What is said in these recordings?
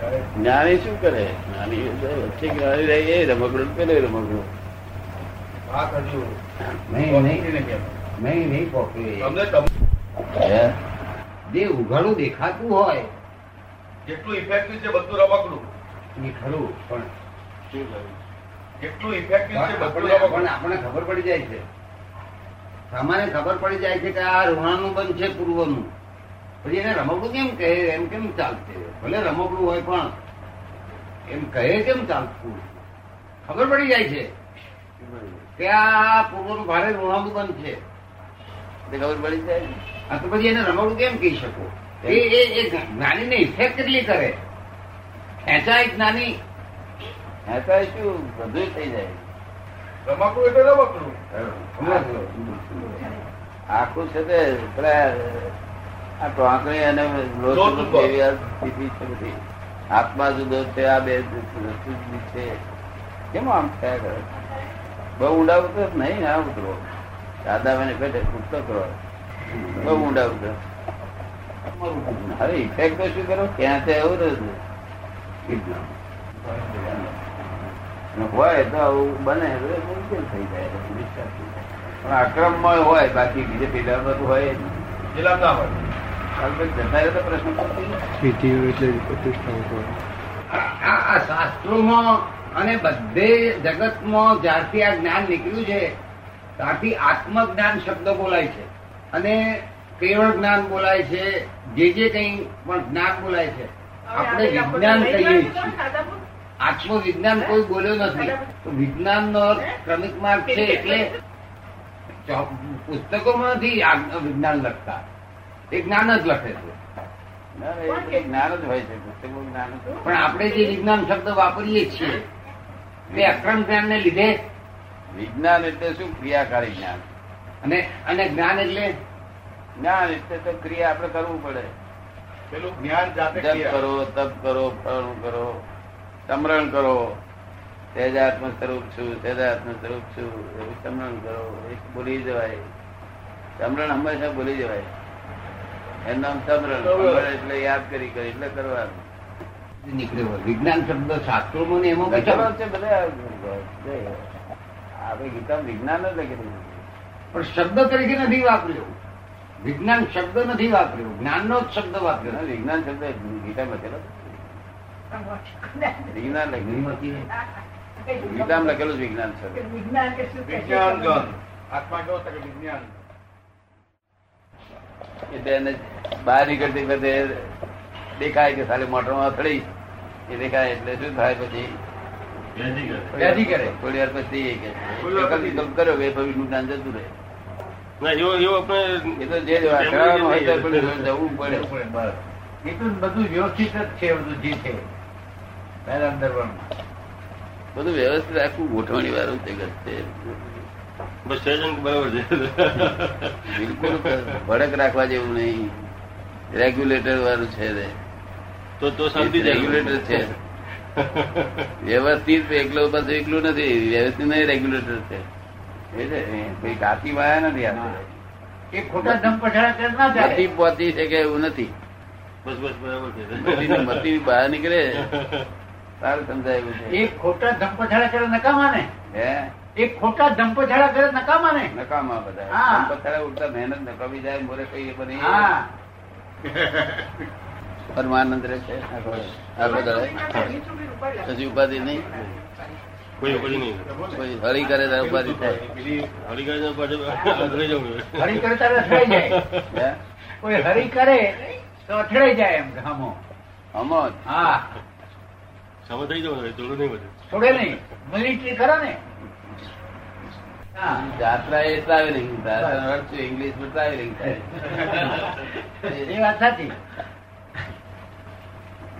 જ્ઞાની શું કરે? જ્ઞાની વચ્ચે જ્ઞાની રહે એ રમકડું પેલો રમકડું? જે ઉઘાડું દેખાતું હોય. જેટલું ઇફેક્ટિવ છે બધું રમકડું. એ ખરું પણ શું કરું? જેટલું ઇફેક્ટિવ છે બધું આપણને આપણને ખબર પડી જાય છે. સામાન્ય ખબર પડી જાય છે કે આ ઋણાનું બંધ છે પૂર્વનું. પછી એને રમકડું કેમ કહે? એમ કેમ ચાલશે ભલે રમકડું હોય પણ એમ કહે કેમ ચાલતું? ખબર પડી જાય છે કે આ પૂર્વનું ભારે ઋણાનું બંધ છે. ખબર પડી જાય? આ તો પછી એને રમકડું કેમ કહી શકો? એ એ એ જ્ઞાનીને ઇફેક્ટ કેટલી કરે? ખેંચાય જ્ઞાની? ખેંચાય શું? બધું થઈ જાય. રમકડું એટલે રમકડું. આખું છે તે પેલા આ ટોંકણી અને બધી. આત્મા જુદો છે આ બે જુદી છે કેમ આમ થયા કરે? બહુ ઊંડા ઉતરો નહીં ના ઉતરો. દાદા મને પેટે ઉઠતો કરો બહુ ઊંડા ઉતરો હવે ઇફેક્ટ તો શું કરો? ક્યાં તો એવું રહ્યું હોય તો આવું બને મુશ્કેલ થઈ જાય? પણ અક્રમમય હોય બાકી બીજે પેલા બધું હોય જિલ્લા ના હોય. શાસ્ત્રોમાં અને બધે જગતમાં જ્યારથી આ જ્ઞાન નીકળ્યું છે ત્યારથી આત્મજ્ઞાન શબ્દ બોલાય છે. અને કેવળ જ્ઞાન બોલાય છે જે જે કઈ પણ જ્ઞાન બોલાય છે. આપણે વિજ્ઞાન કહીએ છીએ. આત્મવિજ્ઞાન કોઈ બોલ્યો નથી. તો વિજ્ઞાન નો ક્રમિક માર્ગ છે એટલે પુસ્તકો પુસ્તકોમાં નથી વિજ્ઞાન લખતા. એ જ્ઞાન જ લખે છે. ના, ના, જ્ઞાન જ હોય છે જ્ઞાન. પણ આપણે જે વિજ્ઞાન શબ્દ વાપરીએ છીએ તે અક્રમ જ્ઞાનને લીધે? વિજ્ઞાન એટલે શું? ક્રિયાકારી જ્ઞાન. અને અને જ્ઞાન એટલે? જ્ઞાન એટલે તો ક્રિયા આપણે કરવું પડે. પેલું જ્ઞાન જાતે જપ કરો તપ કરો ફળ કરો સમરણ કરો. સહેજાત્મ સ્વરૂપ છું સહેજાત્મ સ્વરૂપ છું. એવું સમરણ કરો એ ભૂલી જવાય. સમરણ હંમેશા ભૂલી જવાય. એનું નામ સમરણ સમરણ એટલે યાદ કરી કરી એટલે કરવાનું. નીકળ્યો વિજ્ઞાન શબ્દ શાસ્ત્રોમાં ને એમાં લખેલો છે બધા. આપણે ગીતા વિજ્ઞાન જ લખેલું પણ શબ્દ તરીકે નથી વાપર્યો. વિજ્ઞાન શબ્દ નથી વાપર્યો. જ્ઞાનનો જ શબ્દ વાપર્યો. ના, વિજ્ઞાન શબ્દ ગીતામાં લખેલો વિજ્ઞાન લખેલું ગીતામાં લખેલું વિજ્ઞાન શબ્દ. વિજ્ઞાન ગણ આત્મા કેવો વિજ્ઞાન? એટલે એને બહાર નીકળતી બધે દેખાય કે સાલે મોટરમાં અથડી. એ દેખાય એટલે શું થાય પછી? કરે. થોડી વાર કે જ્ઞાન જતું રહે. બધું વ્યવસ્થિત જ છે બધું જે છે. પહેલા અંદરવરમાં. બધું વ્યવસ્થિત આખું ગોઠવણી વાળું જગત છે. બરાબર છે. બિલકુલ ભડક રાખવા જેવું નહીં. રેગ્યુલેટર વાળું છે તો તો શાંતિ રેગ્યુલેટર છે. વ્યવસ્થિત એકલો બસ એકલું નથી. વ્યવસ્થિત નહીં રેગ્યુલેટર છે. છે ગાતી વાયા નથી ખોટા ધમ પછાડા કરે ના ચાલે. મતી પહોંચી શકે એવું નથી. બસ બસ બરાબર છે. મતી બહાર નીકળે. સારું સમજાય એવું છે. એક ખોટા ધમ પછાડા કરે નકામા ને હે? એક ખોટા ધમ કરે નકામા ને નકામા બધા. હા. ઉડતા મહેનત નકામી જાય મોરે કઈ એ બધી. પરમાનંદ રહે છે. આખો દાડો. કશી ઉપાધિ નહીં. કોઈ કોઈ નહીં. કોઈ હરી કરે ત્યારે ઉપાધિ થાય. હળી કરે ત્યારે અથડાઈ જાય. કોઈ હરી કરે તો અથડાઈ જાય એમ હમો. હમો હા. સમજ થઈ જવું થોડું નહીં બધું થોડે નહીં. મિલિટરી ખરા ને. જાત્રા એ ટ્રાવેલિંગ ઇંગ્લિશમાં ટ્રાવેલિંગ થાય એ વાત સાચી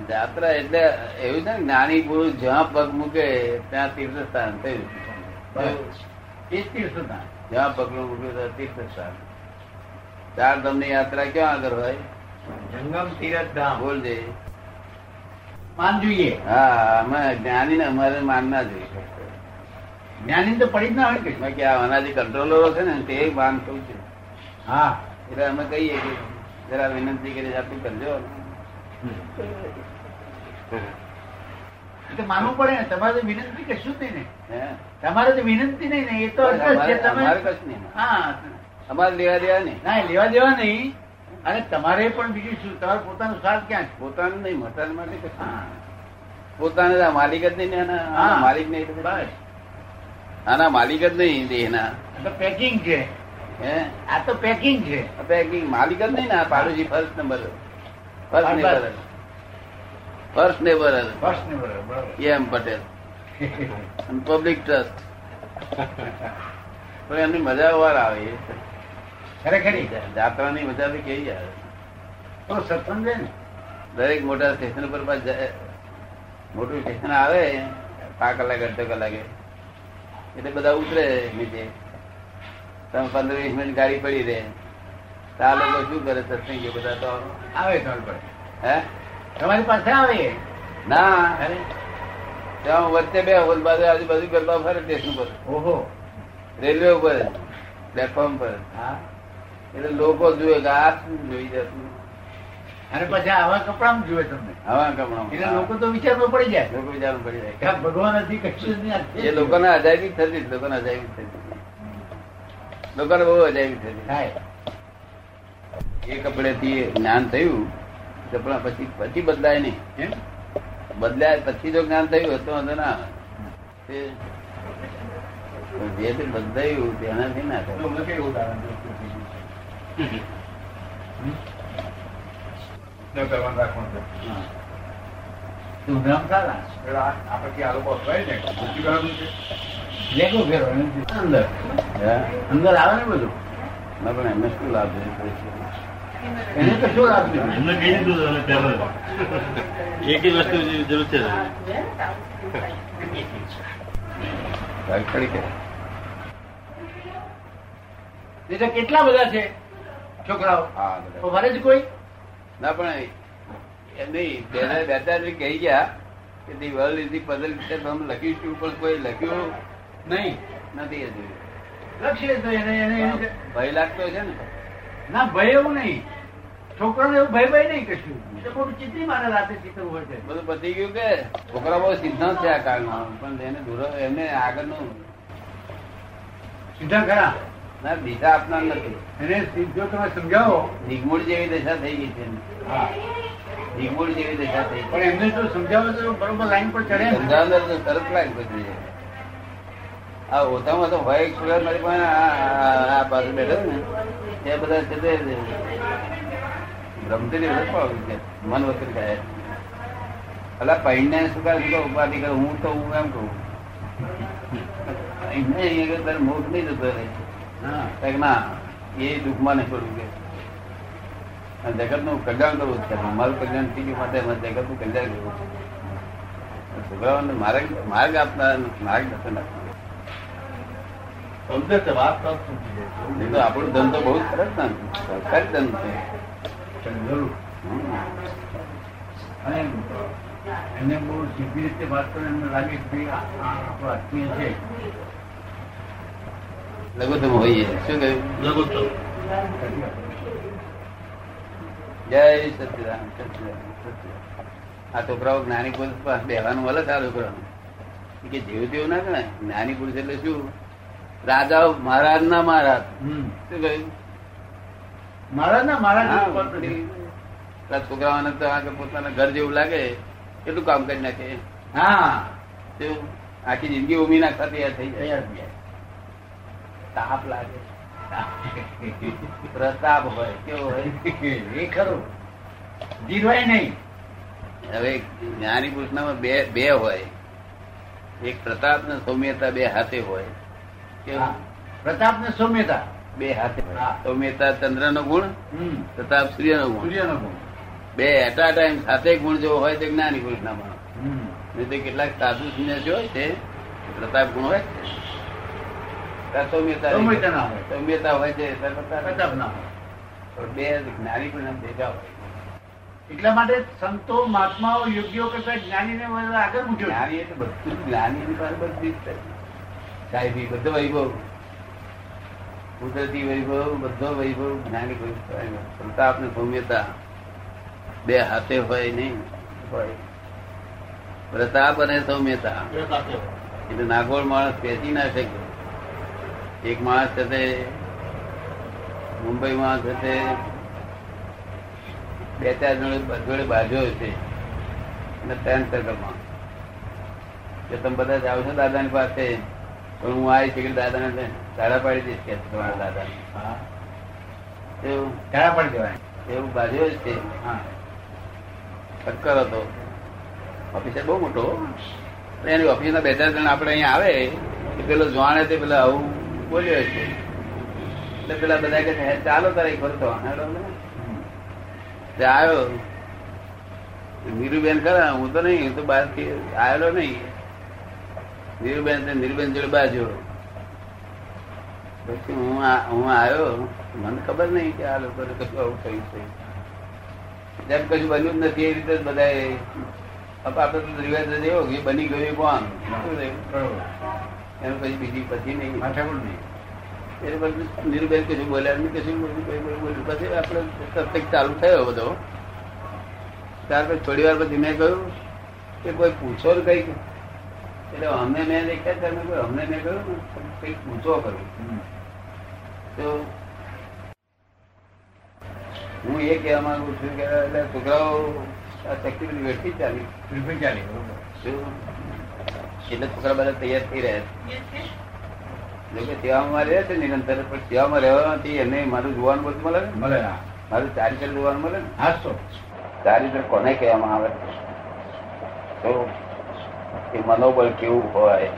જાત્રા એટલે એવું છે ને જ્ઞાની પુરુષ જ્યાં પગ મૂકે ત્યાં તીર્થ સ્થાન થયું એ જ્યાં પગલું મૂક્યું ત્યાં તીર્થ સ્થાન ચાર ધામની યાત્રા ક્યાં આગળ હોય? જંગમ તીરથ ધામ. બોલજે માન જોઈએ હા અમે જ્ઞાની ને અમારે માનના જોઈએ. જ્ઞાની તો પડી જ ના હોય કે? કે આ અનાજી કંટ્રોલરો છે ને તે માન થયું છે. હા. એટલે અમે કહીએ કે જરા વિનંતી કરી આટલું કરજો. તો માનવું પડે ને તમારે વિનંતી કશું જ નહીં ને. તમારે તો વિનંતી નહીં ને એ તો જ અમારે હા. લેવા દેવા નહીં. ના લેવા દેવા નહીં. અને તમારે પણ બીજું શું? તમારે પોતાનું સ્વાર્થ ક્યાં છે? પોતાનું નહીં મટાણ માટે. પોતાને માલિક જ નહીં. માલિક નહીં બસ. આના માલિક જ નહીં દેહના. પેકિંગ છે. હે? આ તો પેકિંગ છે. પેકિંગ માલિક જ નહીં ને પાડોશી first number first neighbour first neighbour first ને બરાબર બરાબર. એમ પટેલ. પબ્લિક ટ્રસ્ટ પણ એમની મજા વાર આવે ખરેખર ખરેખરી જાત્રાની મજા બી કેવી આવે? તો સત્સંગ છે ને? દરેક મોટા સ્ટેશન પર મોટું સ્ટેશન આવે પાંચ કલાક અડધો કલાકે એટલે બધા ઉતરે નીચે. તમે પંદર વીસ મિનિટ ગાડી પડી રહે. તો આ લોકો શું કરે? સત્સંગીઓ બધા તો આવે. તમારી પડે હે? તમારી પાસે આવે ના. ત્યાં વચ્ચે બે હોલ બાજુ આજુબાજુ ગરબા ફરે સ્ટેશન પર ઓહો. રેલવે ઉપર પ્લેટફોર્મ પર હા. એટલે લોકો જુએ કે આ શું જોઈ જતું અને પછી આવા કપડામાં જુએ તમને. હવા એટલે લોકો તો વિચારમાં પડી જાય. લોકો વિચારવું પડી જાય. ભગવાન હજી કશું જ નહીં એ લોકોને અજાયબી થતી લોકોને અજાયબી થતી. લોકોને બહુ અજાયબી થતી. થાય. એ કપડે થી જ્ઞાન થયું કપડા પછી પછી બદલાય નહીં? બદલાય પછી જો જ્ઞાન થયું તો વાંધો ના તે- જે તે બદલાયું તેનાથી ના થાય. રાખવાનું. છે. આ લોકો ને અંદર. અંદર? આવે ને બધું? ના પણ એમને શું લાભ એને તો શું લાભ એમને કહી દીધું એક જ વસ્તુ જરૂર છે. કેટલા બધા છે? છોકરાઓ? હા તો બધા. ભરે જ કોઈ? ના પણ નહીં બે બે ચાર કહી ગયા કે the world is the puzzle અમે લખીશું પણ કોઈ લખ્યું નહીં. નથી હજુ. લક્ષ્ય તો એને એને ભય લાગતો છે ને? ના ભય એવું નહીં. છોકરાને એવું ભય ભય નહીં કશું. તો ખોટું ચિત્રી મારે રાતે ચિત્રવું હોય છે. બધું પતી ગયું કે? છોકરા બહુ સિદ્ધાંત છે આ કાળમાં. પણ એને દૂર એમને આગળનું સીધા ખરા ના બીજા આપનાર નથી. એને સીધો તમે સમજાવો. દિગમૂળ જેવી દશા થઈ ગઈ છે હા. જેવી દશા થઈ પણ એમને તો સમજાવો તો બરોબર લાઈન પર ચડે. સમજાવનાર તો તરત લાઈન પર જાય આ ઓછામાં તો હોય એક છોકરા મારી પાસે આ- બાજુ બેઠો ને તે બધા છે તે રમતી છે. મન વખત કહે એટલે પૈણને શું કરે ઉપાધિ કરે? હું તો હું એમ કહું. પૈણને તારે મોક્ષ નહીં જતો રહે ના એ દુઃખમાં નહીં પડવું કે. જગતનું કલ્યાણ કરવું છે મારું કલ્યાણ થઈ ગયું માટે જગતનું કલ્યાણ કરવું છે. છોકરાઓને માર્ગ માર્ગ આપનાર માર્ગ દર્શન આપનાર. આપણો તો બહુ સરસ ધન સરકારી ધંધો છે. એમને બહુ સીધી રીતે વાત કરીને એમને લાગે કે આપણો આત્મીય છે. લઘુત્તમ હોઈએ. શું કહ્યું? લઘુત્તમ જય સચિદાન સચિદાન આ છોકરાઓ જ્ઞાની પુરુષ પાસે બેવાનું છે આ છોકરાઓને. કે જેવું તેવું ના ગણાય. જ્ઞાની પુરુષ એટલે શું? રાજા મહારાજ. ના મહારાજ. શું કહ્યું? મહારાજ ના મહારાજ છોકરાઓને તો આગળ પોતાના ઘર જેવું લાગે. એટલું કામ કરી નાખે. હા. આખી જિંદગી ઉમી જાય. તૈયાર થઈ જાય. તાપ લાગે પ્રતાપ હોય કેવો હોય? એ ખરું. જીરવાય નહીં. હવે જ્ઞાની પુરુષનામાં બે બે હોય. એક પ્રતાપ ને સૌમ્યતા બે હાથે હોય. કેવું? પ્રતાપ ને સૌમ્યતા. બે હાથે. સૌમ્યતા ચંદ્ર નો ગુણ પ્રતાપ સૂર્ય નો ગુણ. સૂર્યનો ગુણ. બે એટ ટાઈમ સાથે ગુણ જો હોય તો જ્ઞાની કૃષ્ણમાં હમ. નહીં કેટલાક સાધુ સંન્યાસી હોય છે પ્રતાપ ગુણ હોય છે સૌમ્યતા સૌમ્યતા ના હોય. સૌમ્યતા હોય છે ત્યાં પ્રતાપ પ્રતાપ ના હોય. પણ બે જ્ઞાની પણ ભેગા હોય. એટલા માટે સંતો મહાત્માઓ યોગ્યો કરતા જ્ઞાની ને આગળ મૂક્યો જ્ઞાની એટલે બધું જ્ઞાની ની પાસે બધી સાહેબી બધો વૈભવ. કુદરતી વૈભવ બધો વૈભવ જ્ઞાની પ્રતાપ ને સૌમ્યતા બે હાથે હોય નહીં હોય. પ્રતાપ અને સૌમ્યતા. એટલે નાગોળ માણસ પેસી ના શકે. એક માણસ છે તે મુંબઈમાં છે તે બે ચાર જણ જોડે બાજુ છે. અને ત્રણ સર્કલમાં કે તમે બધા જાઓ છો દાદાની પાસે પણ હું આવી છે કે દાદાને તારા પાડી દઈશ કે તમારા દાદાને. હા. એવું. ટાળા પડી દેવાય. એવું બાજુ જ છે. હા. ચક્કર હતો. ઓફિસર બહુ મોટો. એની ઓફિસના બે ચાર જણ આપણે અહીંયા આવે પેલો જાણે તે પેલા આવું બોલ્યો છે. એટલે પેલા બધા કે ચાલો તારે વાર તો હેડો ને." તે આવ્યો. નીરુબેન ખરા, હું તો નહીં, હું તો બહારથી આવેલો નહીં. નીરુબેન નીરુબેન જોડે બાજુ પછી હું હું આવ્યો. મને ખબર નહીં કે આ લોકોને કશું આવું થયું છે. જેમ કશું બન્યું જ નથી, એ રીતે જ બધા આપડે તો રિવાજ એવો કે બની ગયું કોણ? શું થયું? એનું પછી બીજી પછી નહીં. માથાકૂટ નહીં. એ બધું નીરુબેન કશું બોલ્યા નહીં કશું બોલ્યું કઈ પછી આપણે સત્સંગ ચાલુ થયો બધો. ત્યાર પછી થોડી વાર પછી મેં કહ્યું કે કોઈ પૂછો ને કઈ એટલે અમને મેં દેખ્યા તમે કોઈ અમને મેં કહ્યું ને કંઈક પૂછો કરું. તો હું એ કહેવા માંગુ છું કે એટલે છોકરાઓ બધી વેઠી ચાલી. ચાલી બરોબર? એટલે છોકરા બધા તૈયાર થઈ રહ્યા છે. સેવામાં રહે છે નિરંતર પણ સેવામાં રહેવાથી એને મારું જોવાનું બધું મળે ને? મળે મારું ચારિત્ર જોવાનું મળે ને? હા તો ચારિત્ર કોને કહેવામાં આવે? તો એ મનોબળ કેવું હોય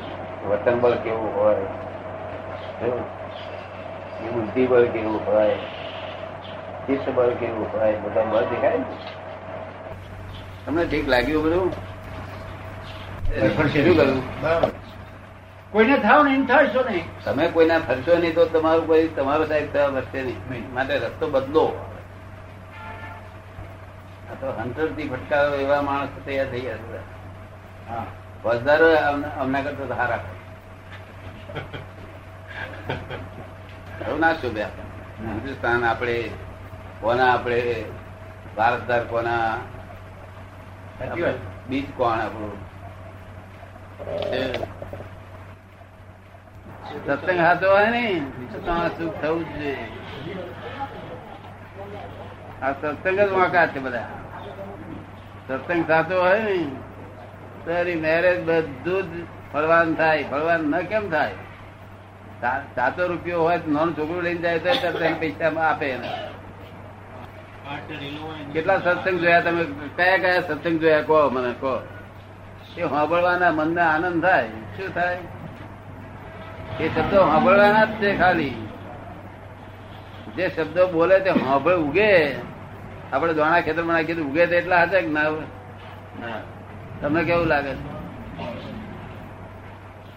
વતન બળ કેવું હોય જો, એ બુદ્ધિ બળ કેવું હોય ચિત્ત બળ કેવું હોય બધા બળ દેખાય ને? તમને ઠીક લાગ્યું બધું? કોઈને થાવ નહીં એમ થાય નહીં. તમે કોઈને ફરશો નહીં તો તમારું કોઈ તમારો સાહેબ થવા વધશે નહીં. માટે રસ્તો બદલો. આ તો હંટરથી ફટકારો એવા માણસ તૈયાર થઈ ગયા હા. વજદારો અમને- કરતા હારા ના શોભ્યા હિન્દુસ્તાન આપણે કોના આપણે ભારતદાર કોના? બીજ કોણ આપણું? સત્સંગ હાથો હોય ને સુખ થવું જ જોઈએ. આ સત્સંગ જ વાંકા છે બધા. સત્સંગ સાચો હોય ને તારી મેરેજ બધું જ ફળવાન થાય. ફળવાન ન કેમ થાય? સાતો રૂપિયો હોય તો નાનું છોકરું લઈને જાય તો સત્સંગ પૈસા આપે એને. કેટલા સત્સંગ જોયા તમે? કયા કયા સત્સંગ જોયા? કહો મને કહો. એ સાંભળવાના મનને આનંદ થાય, શું થાય? એ શબ્દો સાંભળવાના જ છે ખાલી. જે શબ્દો બોલે તે સાંભળ ઉગે. આપણે દોણા ખેતરમાં નાખી ઉગે તો એટલા હતા ના. તમને કેવું લાગે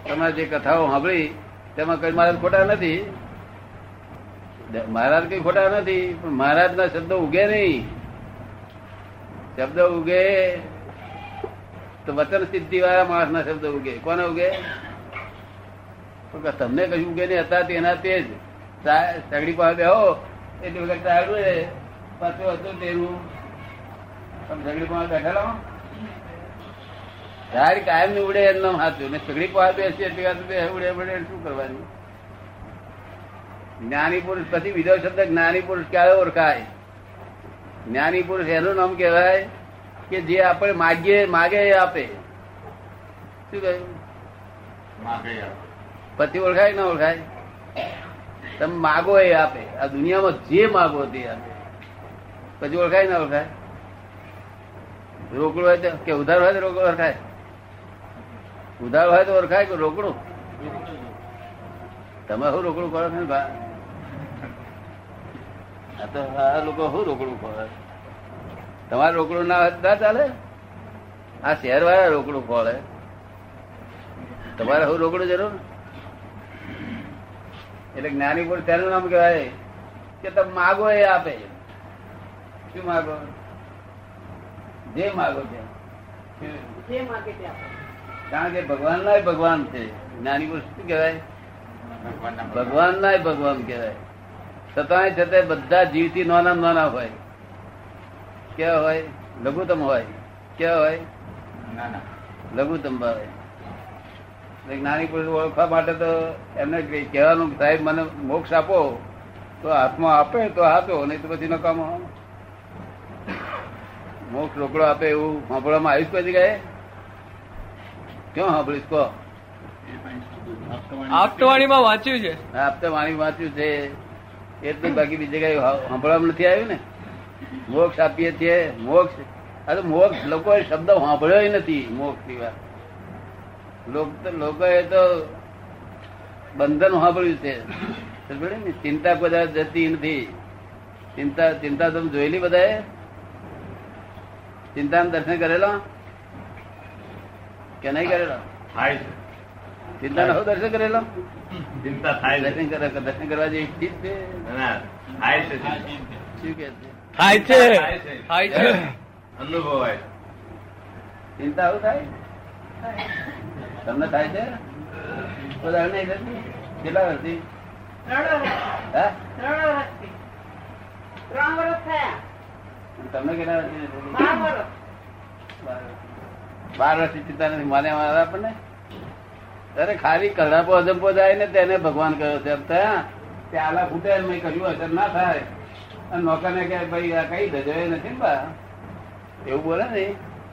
તમે જે કથાઓ સાંભળી, તેમાં કઈ મહારાજ ખોટા નથી. મહારાજ કઈ ખોટા નથી, પણ મહારાજ ના શબ્દો ઉગે નહીં. શબ્દ ઉગે તો વચન સિદ્ધિ વાળા માણસ ના શબ્દ ઉગે. કોને ઉગે? તમને કશું ઉગે નહીં હતા તેના તે જ. સગડી પાસે બેહો, એટલી વખત ચાલુ રે પાછું હતું તેનું. સગડી પાસે બેઠેલા ઝાડ કાયમની ઉડે એમ નામ હાથું. ને સગડી પાસે બેસી એટલી વાત બે ઉડે ઉડે શું કરવાનું? જ્ઞાની પુરુષ, પછી બીજો શબ્દ, જ્ઞાની પુરુષ ક્યારે ઓળખાય? જ્ઞાની પુરુષ એનું નામ કહેવાય કે જે આપણે માગીએ માગે એ આપે. શું કહ્યું. પછી ઓળખાય ના ઓળખાય? તમે માગો એ આપે. આ દુનિયામાં જે માગો તે આપે. પછી ઓળખાય ના ઓળખાય? રોકડું હોય તો કે ઉધાર હોય તો રોકડું ઓળખાય? ઉધાર હોય તો ઓળખાય કે રોકડું? તમે શું રોકડું કરો છો? આ તો આ લોકો શું રોકડું ખોળે તમારે રોકડું ના ના ચાલે? આ શહેર વાળા રોકડું ખોળે તમારે હું રોકડું જરૂર? એટલે જ્ઞાની પુરુષ તેનું નામ કહેવાય કે તમે માગો એ આપે. શું માગો? જે માગો છે કારણ કે ભગવાન ના ભગવાન છે. જ્ઞાની પુરુષ શું કહેવાય? ભગવાનના ભગવાન. ના ભગવાન કહેવાય. છતાંય છતાં બધા જીવથી નાના નાના હોય. કેવા હોય? લઘુત્તમ હોય. કેવા હોય? ના ના લઘુત્તમ હોય એટલે જ્ઞાની પુરુષ ઓળખવા માટે તો એમને કહેવાનું સાહેબ મને મોક્ષ આપો તો હાથમાં આપે તો હાથો નહીં તો પછી નકામો. મોક્ષ રોકડો આપે એવું સાંભળવામાં આવ્યું પછી કોઈ? જગ્યાએ ક્યાં સાંભળીશ કહો. આપતવાણીમાં વાંચ્યું છે. આપતા વાણી વાંચ્યું છે. એટલું બાકી બીજી કઈ સાંભળવામાં નથી આવ્યું ને? મોક્ષ આપીએ છીએ મોક્ષ અરે મોક્ષ લોકોએ શબ્દ સાંભળ્યો નથી મોક્ષની વાત લોકોએ તો બંધન સાંભળ્યું છે. ચિંતા બધા જતી નથી. ચિંતા ચિંતા તમે જોયેલી બધાએ? ચિંતાનું દર્શન કરેલા? કે નહીં કરેલા? થાય છે. ચિંતા નો દર્શન કરેલો? ચિંતા થાય દર્શન કરવા જેવી ચીજ છે. થાય છે. શું કે છે? થાય છે. થાય છે. અનુભવાય. ચિંતા આવું થાય? તમને થાય છે? બધા નહીં કેટલા વર્ષથી? તમને કેટલા વર્ષથી બાર વર્ષથી ચિંતા નથી. માને મારા આપણને. અરે ખાલી કડાપો અજંપો જાય ને તેને ભગવાન કહ્યો છે. ત્યાં આલા ફૂટે મેં કર્યું અસર ના થાય. અને નોકરને કે ભાઈ આ કઈ દેજો નથી ને બા? એવું બોલે ને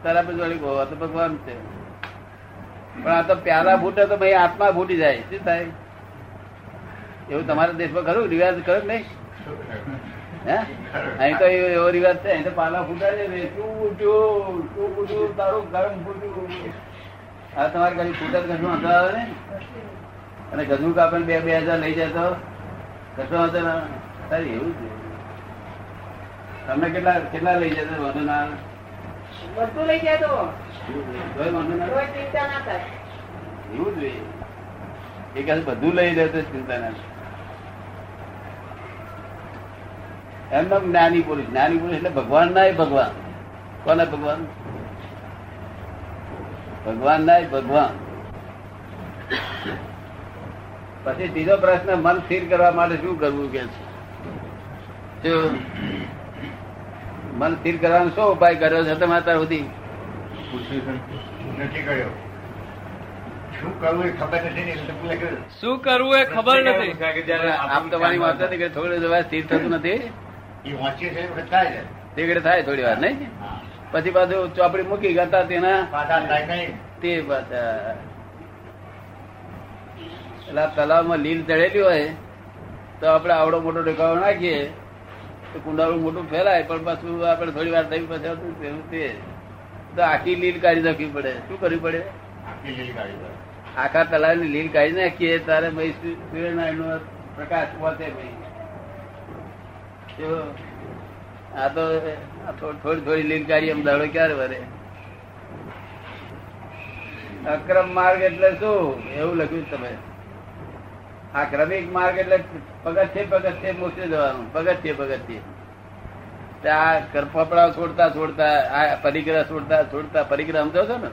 તારા પછી વળી કહો, તો ભગવાન છે. પણ આ તો પ્યાલા ફૂટે તો ભાઈ આત્મા ફૂટી જાય. શું થાય? એવું તમારા દેશમાં ખરું? રિવાજ ખરો નહીં? હે? અહીં તો એવો રિવાજ છે અહીં તો પાલા ફૂટા છે ને ફૂટ્યું શું ફૂટ્યું તારું ગરમ ફૂટ્યું આ તમારે કઈ ફૂટા તો કશું વાંધો આવે ને અને ગજુ કાપે બે બે હજાર લઈ જાય તો કશું ના આવે? એવું છે. તમને કેટલા કેટલા લઈ જતો વાંધો ના આવે? બધું લઈ જાય તો વાંધો ના આવે? ચિંતા ના થાય. એવું જોઈએ એ કહે બધું લઈ લે તો ચિંતા ના એમનો જ્ઞાની પુરુષ જ્ઞાની પુરુષ એટલે ભગવાન ના ભગવાન. કોને ભગવાન? ભગવાન ના ભગવાન. પછી ત્રીજો પ્રશ્ન મન સ્થિર કરવા માટે શું કરવું? કે છે? મન સ્થિર કરવાનો શું ઉપાય કર્યો છે તમે અત્યાર સુધી? નથી કર્યો. શું કરવું એ ખબર નથી. શું કરવું એ ખબર નથી. આપણું તમારી વાત નથી કે થોડી વાર સ્થિર થતું નથી? એ વાંચીએ છે થાય છે. થાય થોડી વાર નહીં? પછી પાછું ચોપડી મૂકી ગયા તેના તે પાછા એટલે તલાવમાં લીલ ચડેલી હોય તો આપણે આવડો મોટો ટેકાવો નાખીએ. કુંડાળું મોટું ફેલાય પણ પાછું આપણે થોડી વાર થઈ પછી તે તો આખી લીલ કાઢી નાખવી પડે. શું કરવી પડે? આખી લીલી. આખા તલાવની લીલ કાઢી નાખીએ તારે ભાઈ સૂ- સૂર્યનારાયણનો પ્રકાશ પહોંચે ભાઈ આ તો થોડી થોડી લીલ કાઢી એમ દાડો ક્યારે વરે? અક્રમ માર્ગ એટલે શું? એવું લખ્યું તમે. આ ક્રમિક માર્ગ એટલે પગથિયે પગથિયે મોકલી જવાનું પગથિયે પગથિયે. આ કરપપડા છોડતા છોડતા, આ પરિગ્રહ છોડતા છોડતા, પરિગ્રહ સમજો છો ને?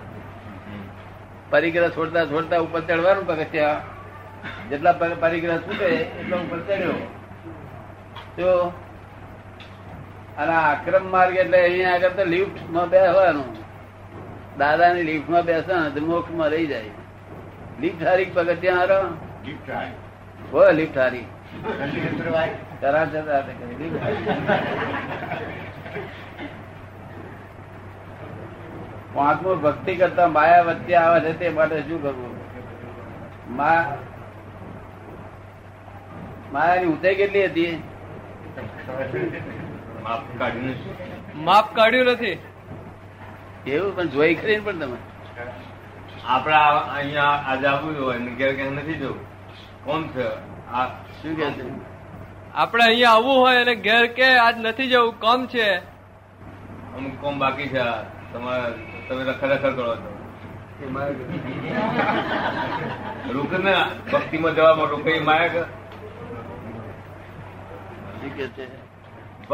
પરિગ્રહ છોડતા છોડતા ઉપર ચડવાનું પગથિયા જેટલા પરિગ્રહ છૂટે, એટલો ઉપર ચડ્યો. તો અને આક્રમ માર્ગ એટલે અહીંયા આગળ તો લિફ્ટમાં બેસવાનું દાદાની લિફ્ટમાં બેસવાનું, તો મોક્ષમાં રહી જાય. લિફ્ટ હારી પગથિયા હારો. લિફ્ટ હારી. હતા કે હારી. પાંચમું ભક્તિ કરતા માયા વચ્ચે આવે છે તે માટે શું કરવું? મા માયાની ઊંચાઈ કેટલી હતી? માપ કાઢ્યું નથી. એવું? પણ જોઈ ખરી ને પણ તમે. આપણે આ- અહીંયા આજે આવવું હોય ને ઘેર ક્યાંક નથી જવું. કોણ છે? આ શું કે છે? આપણે અહીંયા આવવું હોય અને ઘેર કે આજ નથી જવું કોમ છે? અમુક કોમ બાકી છે તમારે તમે રખડ રખડ કરો છો. રૂક ને ભક્તિમાં જવા માટે રોકે માયા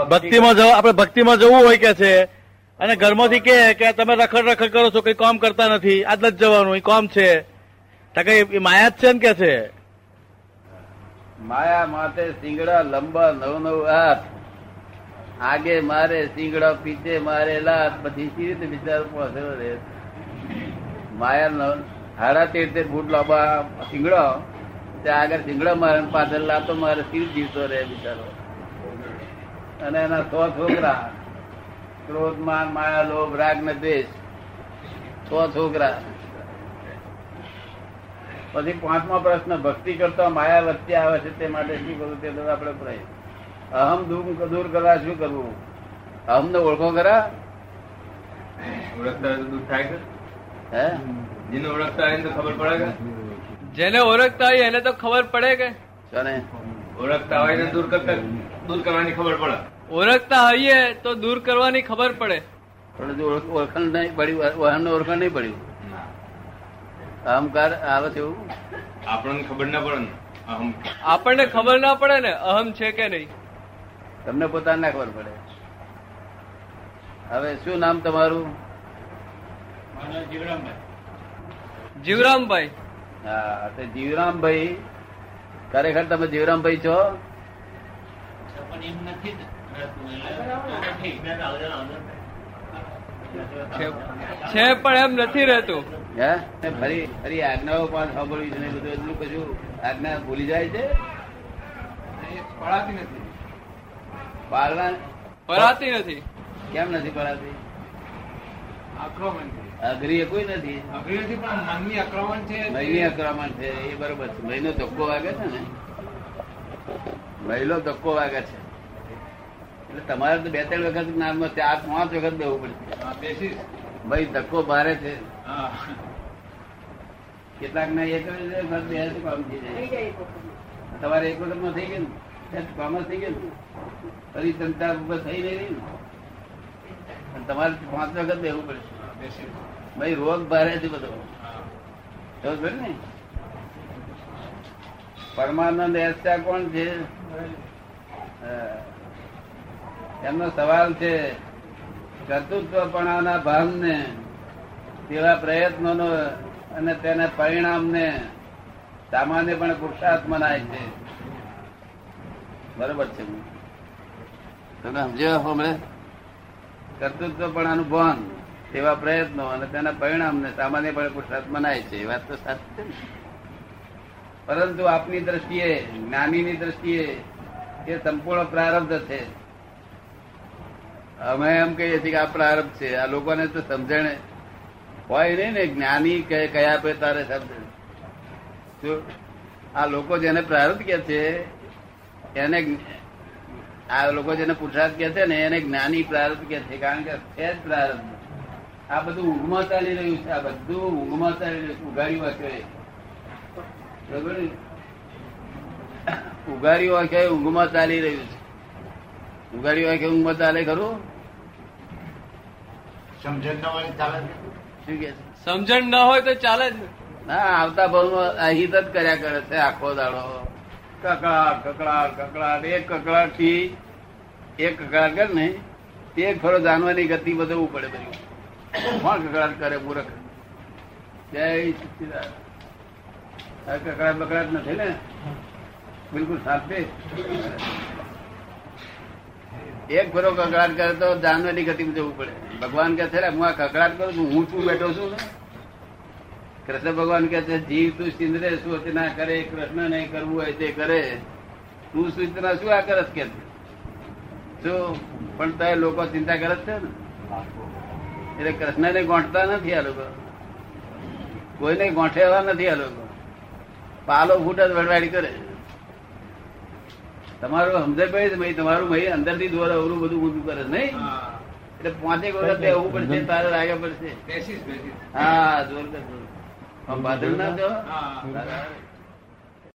ભક્તિમાં જવું આપણે ભક્તિમાં જવું હોય કે છે અને ઘરમાંથી કે કે તમે રખડ રખડ કરો છો કઈ કામ કરતા નથી આજ જ જવાનું એ કામ છે. તો કઈ માયા જ છે ને કે છે? માયા માથે સિંગડા લંબા નવ નવ હાથ. આગે મારે સિંગડા પીછે મારે લાત. પછી સી રીતે બિચારો પહોંચ્યો રે? માયા હાડા તેર તેર ફૂટ લાંબા સિંગડો ત્યાં આગળ સિંગડા મારે પાછળ લાતો મારે સ્થિર જીવતો રહે બિચારો? અને એના સો છોકરા. ક્રોધ માન માયા લોભ રાગ ને દ્વેષ. છ છોકરા. પછી પાંચમો પ્રશ્ન ભક્તિ કરતા માયા વચ્ચે આવે છે તે માટે શું કરવું તે આપણે અહમ દૂર દૂર કરવા શું કરવું? અહમ ને ઓળખો ખરા? ઓળખતા દૂર થાય કે હે? જેને ઓળખતા હોય એને તો ખબર પડે કે? જેને ઓળખતા હોય એને તો ખબર પડે કે? ઓળખતા હોય એને દૂર કરતા દૂર કરવાની ખબર પડે. ઓળખતા હોઈએ તો દૂર કરવાની ખબર પડે. પણ હજુ ઓળખ- નહીં પડ્યું વાહન ઓળખ નહીં પડ્યું. અહંકાર આવે છે એવું આપણને ખબર ના પડે ને આપણને ખબર ના પડે ને અહમ છે કે નહીં? તમને પોતાને ના ખબર પડે. હવે શું નામ તમારું? જીવરામભાઈ. હા તો જીવરામભાઈ ખરેખર તમે જીવરામભાઈ છો? છે છે પણ એમ નથી રહેતું. હે? ફરી ફરી આજ્ઞાઓ પણ સાંભળવી છે બધું એટલું કશું આજ્ઞા ભૂલી જાય છે? પડાતી નથી. પાડવા પડાતી નથી. કેમ નથી પડાતી? આક્રમણ અઘરી એ કોઈ નથી? અઘરી નથી પણ મનની આક્રમણ છે મહિની આક્રમણ છે એ બરોબર છે. મહિનો ધક્કો વાગે છે ને? મહિલો ધક્કો વાગે છે. એટલે તમારે તો બે ત્રણ વખત નામ ચાર પાંચ વખત દેવું પડશે. ભાઈ ધક્કો ભારે છે. કેટલાક ના એક બે કામ થઈ જાય. તમારે એક વખતમાં થઈ ગયું ને? કામ થઈ ગયું ફરી ચિંતા ઉપર થઈ નહીં ને? તમારે પાંચ વખત બેવું પડશે. ભાઈ રોગ ભારે છે બધો. સમજ ને? પરમાનંદ એસ્યા કોણ છે? એમનો સવાલ છે કર્તૃત્વપણાના ભાવને તેવા પ્રયત્નોનો અને તેના પરિણામને સામાન્ય પણ પુરુષાર્થ મનાય છે. બરોબર છે. તમે સમજો હમણે કર્તૃત્વ પણ અનુભવન તેવા પ્રયત્નો અને તેના પરિણામને સામાન્ય પણ પુરુષાર્થ મનાય છે. એ વાત તો સાચી છે પરંતુ આપની દ્રષ્ટિએ જ્ઞાનીની દ્રષ્ટિએ એ સંપૂર્ણ પ્રારબ્ધ છે. અમે એમ કહીએ છીએ કે આ પ્રારબ્ધ છે. આ લોકોને તો સમજણ હોય નહીં ને, જ્ઞાની કયા પે તારે શબ્દ? આ લોકો જેને પ્રારંભ કે છે, એને આ લોકો જેને પુરુષાર્થ કે છે ને, એને જ્ઞાની પ્રારંભ કે છે, કારણ કે છે જ પ્રારંભ આ બધું ઊંઘમાં ચાલી રહ્યું છે, આ બધું ઊંઘમાં ચાલી રહ્યું છે, ઉઘાડી ને? ઉઘાડી વાક્યો ઊંઘમાં ચાલી રહ્યું છે. ઉઘાડી વાક્યો ઊંઘમાં ચાલે ખરું? સમજણ શું કે સમજણ ન હોય તો ચાલે જ ને. આવતા ભાવમાં અહિત જ કર્યા કરે છે આખો દાડો. કકડાટ કકડાટ કકડાટ. એક કકડાટથી એક કકડાટ કરે ને તે ફરો જાનવાની ગતિ બધું પડે બધું કોણ કકડાટ કરે મૂર્ખ? જય સચિદાન કકડાટ બકડાટ નથી ને? બિલકુલ સાચે. એક ફરો કકડાટ કરે તો જાનવાની ગતિ જવું પડે. ભગવાન કે છે હું આ કકડાટ કરું છું, હું શું બેઠો છું. ને કૃષ્ણ ભગવાન કે છે, જીવ તું સિંદરે સૂચના કરે, કૃષ્ણ નહીં કરવું હોય તે કરે. તું સૂચના શું આ કરસ કે શું? પણ તો લોકો ચિંતા કરે છે ને. એટલે કૃષ્ણને ગોંઠતા નથી આ લોકો. કોઈને ગોંઠેવા નથી આ લોકો. પાલો ફૂટ જ વડવાડી કરે. તમારું સમજે પડે તમારું ભાઈ અંદરથી દોર અવરું બધું ઊંધું કરે છે, નહીં? એટલે પાંચેક વખત બેહવું પડશે તારે લાગે પડશે. હા જોર કર જોર. આમ ના જો હા.